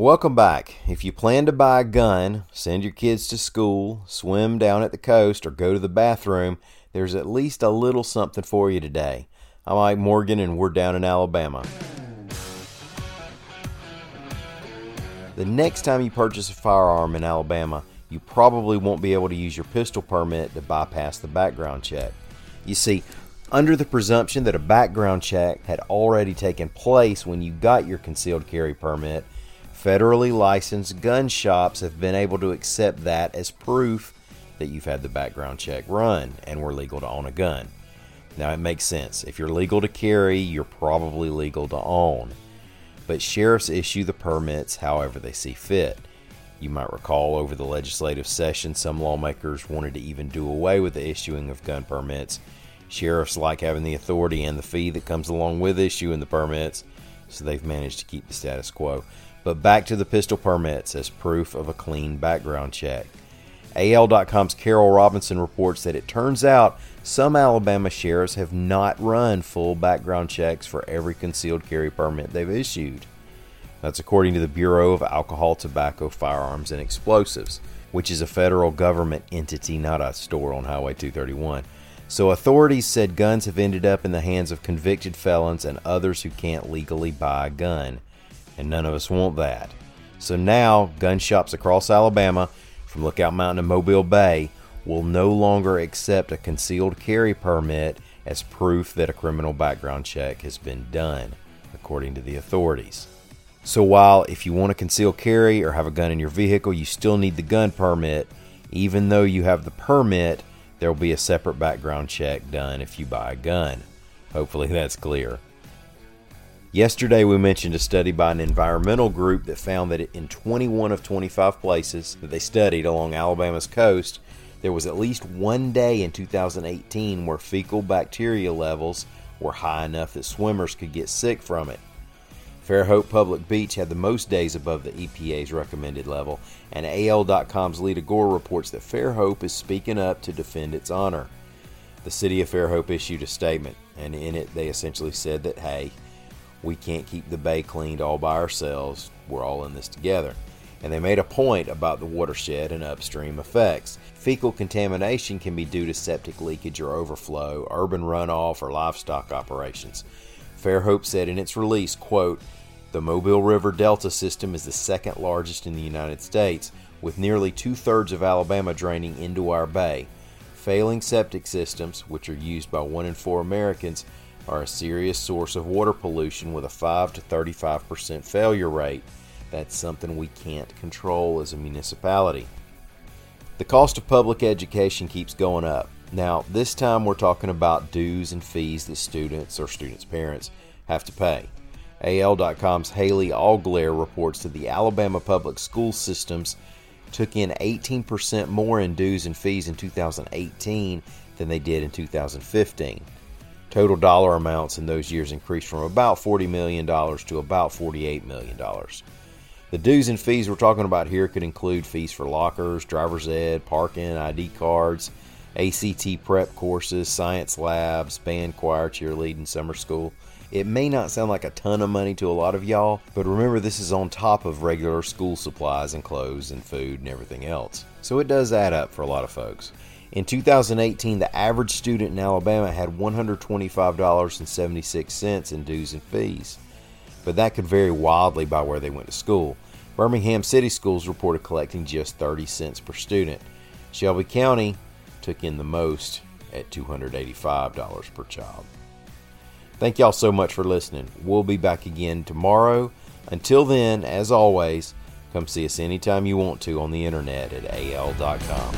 Welcome back. If you plan to buy a gun, send your kids to school, swim down at the coast, or go to the bathroom, there's at least a little something for you today. I'm Mike Morgan, and we're down in Alabama. The next time you purchase a firearm in Alabama, you probably won't be able to use your pistol permit to bypass the background check. You see, under the presumption that a background check had already taken place when you got your concealed carry permit, federally licensed gun shops have been able to accept that as proof that you've had the background check run and were legal to own a gun. Now, it makes sense. If you're legal to carry, you're probably legal to own. But sheriffs issue the permits however they see fit. You might recall over the legislative session, some lawmakers wanted to even do away with the issuing of gun permits Sheriffs like having the authority and the fee that comes along with issuing the permits, so they've managed to keep the status quo. But back to the pistol permits as proof of a clean background check. AL.com's Carol Robinson reports that it turns out some Alabama sheriffs have not run full background checks for every concealed carry permit they've issued. That's according to the Bureau of Alcohol, Tobacco, Firearms, and Explosives, which is a federal government entity, not a store on Highway 231. So authorities said guns have ended up in the hands of convicted felons and others who can't legally buy a gun. And none of us want that. So now, gun shops across Alabama, from Lookout Mountain to Mobile Bay, will no longer accept a concealed carry permit as proof that a criminal background check has been done, according to the authorities. So while if you want to conceal carry or have a gun in your vehicle, you still need the gun permit, even though you have the permit, there will be a separate background check done if you buy a gun. Hopefully, that's clear. Yesterday, we mentioned a study by an environmental group that found that in 21 of 25 places that they studied along Alabama's coast, there was at least one day in 2018 where fecal bacteria levels were high enough that swimmers could get sick from it. Fairhope Public Beach had the most days above the EPA's recommended level, and AL.com's Leada Gore reports that Fairhope is speaking up to defend its honor. The city of Fairhope issued a statement, and in it they essentially said that, hey, we can't keep the bay cleaned all by ourselves, we're all in this together. And they made a point about the watershed and upstream effects. Fecal contamination can be due to septic leakage or overflow, urban runoff, or livestock operations. Fairhope said in its release, quote, the Mobile River Delta system is the second largest in the United States, with nearly two thirds of Alabama draining into our bay. Failing septic systems, which are used by one in four Americans, are a serious source of water pollution with a 5 to 35% failure rate. That's something we can't control as a municipality. The cost of public education keeps going up. Now, this time we're talking about dues and fees that students or students' parents have to pay. AL.com's Haley Allglair reports that the Alabama public school systems took in 18% more in dues and fees in 2018 than they did in 2015. Total dollar amounts in those years increased from about $40 million to about $48 million. The dues and fees we're talking about here could include fees for lockers, driver's ed, parking, ID cards, ACT prep courses, science labs, band, choir, cheerleading, summer school, it may not sound like a ton of money to a lot of y'all, but remember this is on top of regular school supplies and clothes and food and everything else. So it does add up for a lot of folks. In 2018, the average student in Alabama had $125.76 in dues and fees, but that could vary wildly by where they went to school. Birmingham City Schools reported collecting just 30 cents per student. Shelby County took in the most at $285 per child. Thank y'all so much for listening. We'll be back again tomorrow. Until then, as always, come see us anytime you want to on the internet at al.com.